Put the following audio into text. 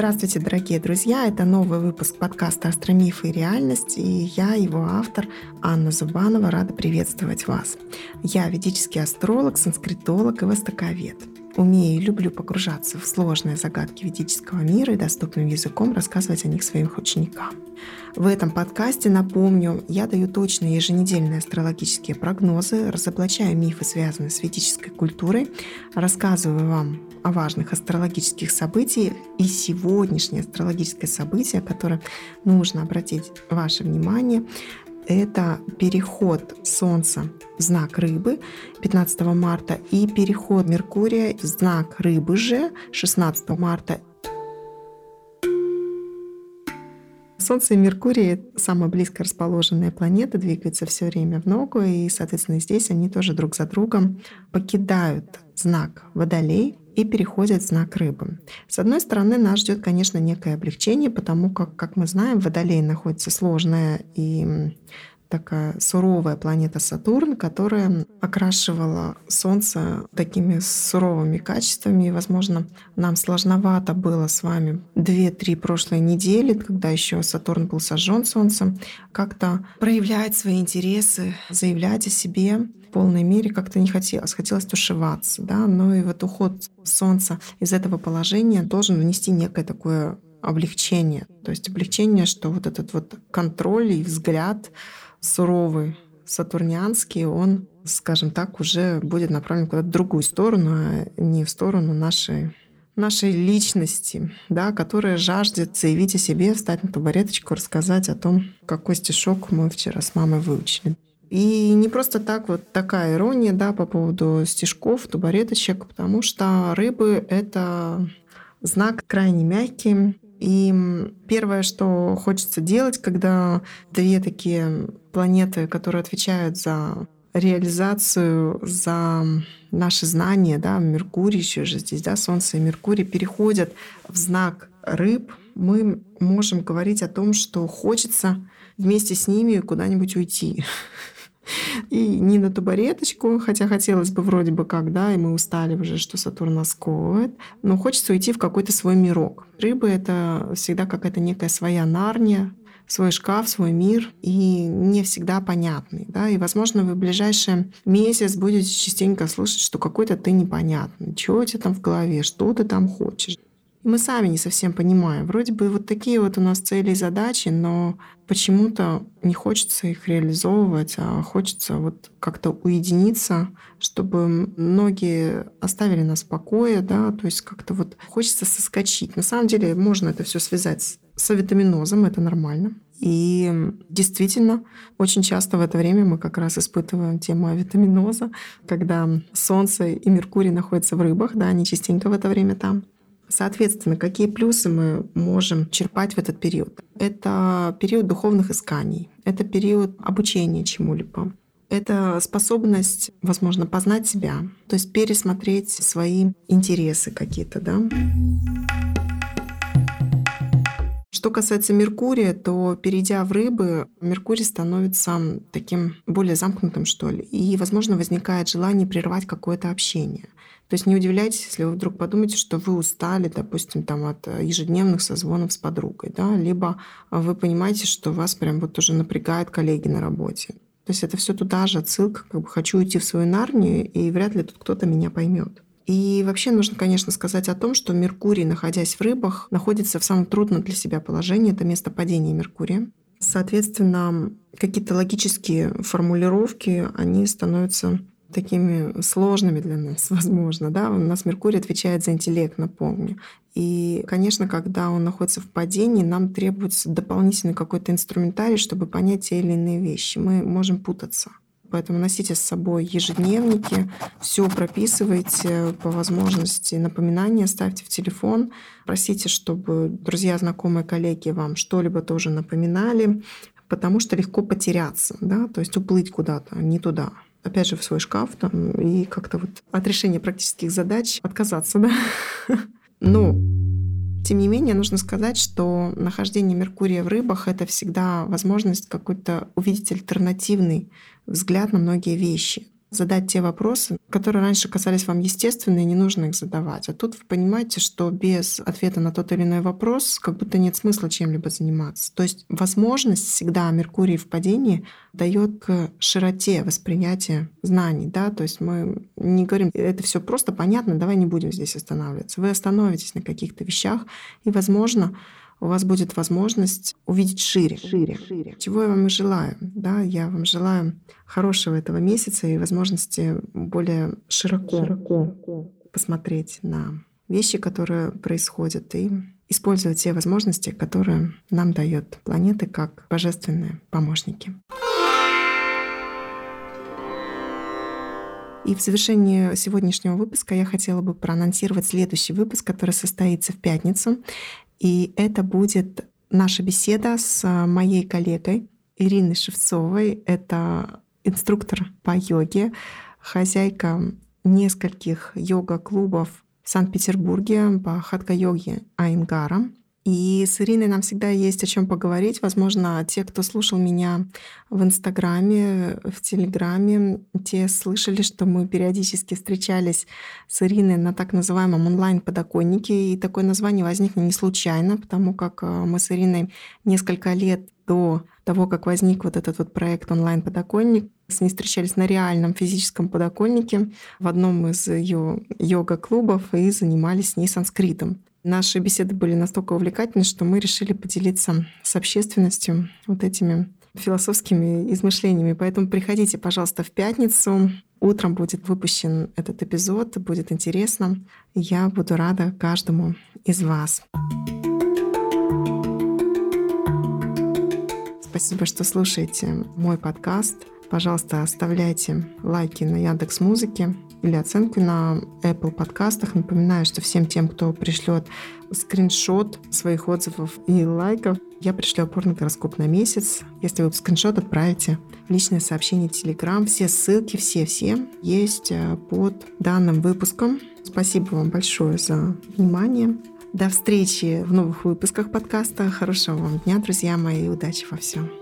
Здравствуйте, дорогие друзья! Это новый выпуск подкаста «Астромифы и реальность», и я, его автор, Анна Зубанова, рада приветствовать вас. Я ведический астролог, санскритолог и востоковед. Умею и люблю погружаться в сложные загадки ведического мира и доступным языком рассказывать о них своим ученикам. В этом подкасте, напомню, я даю точные еженедельные астрологические прогнозы, разоблачаю мифы, связанные с ведической культурой, рассказываю вам о важных астрологических событиях. И сегодняшнее астрологическое событие, которое нужно обратить ваше внимание, это переход Солнца в знак рыбы 15 марта и переход Меркурия в знак рыбы же 16 марта. Солнце и Меркурий — самые близко расположенные планеты, двигаются все время в ногу, и, соответственно, здесь они тоже друг за другом покидают знак Водолей и переходят в знак рыбы. С одной стороны, нас ждет, конечно, некое облегчение, потому как, как мы знаем, Водолей находится сложная и такая суровая планета Сатурн, которая окрашивала Солнце такими суровыми качествами. И, возможно, нам сложновато было с вами две-три прошлые недели, когда еще Сатурн был сожжен Солнцем, как-то проявлять свои интересы, заявлять о себе в полной мере как-то не хотелось. Хотелось тушеваться. Да? Но и вот уход Солнца из этого положения должен внести некое такое облегчение. То есть облегчение, что вот этот вот контроль и взгляд суровый, сатурнианский, он, скажем так, уже будет направлен куда-то в другую сторону, а не в сторону нашей нашей личности, да, которая жаждет заявить о себе, встать на табуреточку, рассказать о том, какой стишок мы вчера с мамой выучили. И не просто так вот такая ирония да, по поводу стишков, тубареточек, потому что рыбы — это знак крайне мягкий. И первое, что хочется делать, когда две такие планеты, которые отвечают за реализацию, за наши знания, да, Меркурий еще же здесь, да, Солнце и Меркурий переходят в знак рыб, мы можем говорить о том, что хочется вместе с ними куда-нибудь уйти. И не на табуреточку, хотя хотелось бы вроде бы как, да, и мы устали уже, что Сатурн нас но хочется уйти в какой-то свой мирок. Рыбы — это всегда какая-то некая своя нарния, свой шкаф, свой мир и не всегда понятный. Да? И, возможно, вы в ближайший месяц будете частенько слышать, что какой-то ты непонятный. Чего у тебя там в голове? Что ты там хочешь? И мы сами не совсем понимаем. Вроде бы вот такие вот у нас цели и задачи, но почему-то не хочется их реализовывать, а хочется вот как-то уединиться, чтобы ноги оставили нас в покое, да, то есть как-то вот хочется соскочить. На самом деле можно это все связать с авитаминозом, это нормально. И действительно, очень часто в это время мы как раз испытываем тему авитаминоза, когда Солнце и Меркурий находятся в рыбах, да, они частенько в это время там. Соответственно, какие плюсы мы можем черпать в этот период? Это период духовных исканий, это период обучения чему-либо, это способность, возможно, познать себя, то есть пересмотреть свои интересы какие-то, да. Что касается Меркурия, то перейдя в рыбы, Меркурий становится таким более замкнутым, что ли. И, возможно, возникает желание прервать какое-то общение. То есть не удивляйтесь, если вы вдруг подумаете, что вы устали, допустим, там, от ежедневных созвонов с подругой, да, либо вы понимаете, что вас прям вот уже напрягают коллеги на работе. То есть это все туда же отсылка, как бы хочу уйти в свою нарнию, и вряд ли тут кто-то меня поймет. И вообще нужно, конечно, сказать о том, что Меркурий, находясь в рыбах, находится в самом трудном для себя положении. Это место падения Меркурия. Соответственно, какие-то логические формулировки, они становятся такими сложными для нас, возможно. Да? У нас Меркурий отвечает за интеллект, напомню. И, конечно, когда он находится в падении, нам требуется дополнительный какой-то инструментарий, чтобы понять те или иные вещи. Мы можем путаться. Поэтому носите с собой ежедневники, все прописывайте по возможности, напоминания ставьте в телефон, просите, чтобы друзья, знакомые, коллеги вам что-либо тоже напоминали, потому что легко потеряться, да, то есть уплыть куда-то, не туда опять же, в свой шкаф там, и как-то вот от решения практических задач отказаться, да. Но, тем не менее, нужно сказать, что нахождение Меркурия в рыбах — это всегда возможность какой-то увидеть альтернативный взгляд на многие вещи. задать те вопросы, которые раньше казались вам естественны, и не нужно их задавать. А тут вы понимаете, что без ответа на тот или иной вопрос как будто нет смысла чем-либо заниматься. То есть возможность всегда Меркурий в падении дает к широте восприятия знаний. Да? То есть мы не говорим, это все просто понятно, давай не будем здесь останавливаться. Вы остановитесь на каких-то вещах, и, возможно, у вас будет возможность увидеть шире, шире, шире. Чего я вам и желаю. Да? Я вам желаю хорошего этого месяца и возможности более широко, широко посмотреть на вещи, которые происходят, и использовать все возможности, которые нам дает планеты как божественные помощники. И в завершении сегодняшнего выпуска я хотела бы проанонсировать следующий выпуск, который состоится в пятницу. И это будет наша беседа с моей коллегой Ириной Шевцовой. Это инструктор по йоге, хозяйка нескольких йога-клубов в Санкт-Петербурге по хатка-йоге Айнгара. И с Ириной нам всегда есть о чем поговорить. Возможно, те, кто слушал меня в Инстаграме, в Телеграме, те слышали, что мы периодически встречались с Ириной на так называемом онлайн-подоконнике. И такое название возникло не случайно, потому как э, мы с Ириной несколько лет до того, как возник вот этот вот проект онлайн-подоконник, с ней встречались на реальном физическом подоконнике в одном из ее йога-клубов и занимались с ней санскритом. Наши беседы были настолько увлекательны, что мы решили поделиться с общественностью вот этими философскими измышлениями. Поэтому приходите, пожалуйста, в пятницу. Утром будет выпущен этот эпизод, будет интересно. Я буду рада каждому из вас. Спасибо, что слушаете мой подкаст. Пожалуйста, оставляйте лайки на Яндекс Музыке или оценку на Apple подкастах. Напоминаю, что всем тем, кто пришлет скриншот своих отзывов и лайков, я пришлю опорный гороскоп на месяц. Если вы скриншот отправите личное сообщение Telegram, все ссылки, все-все есть э, под данным выпуском. Спасибо вам большое за внимание. До встречи в новых выпусках подкаста. Хорошего вам дня, друзья мои, удачи во всем.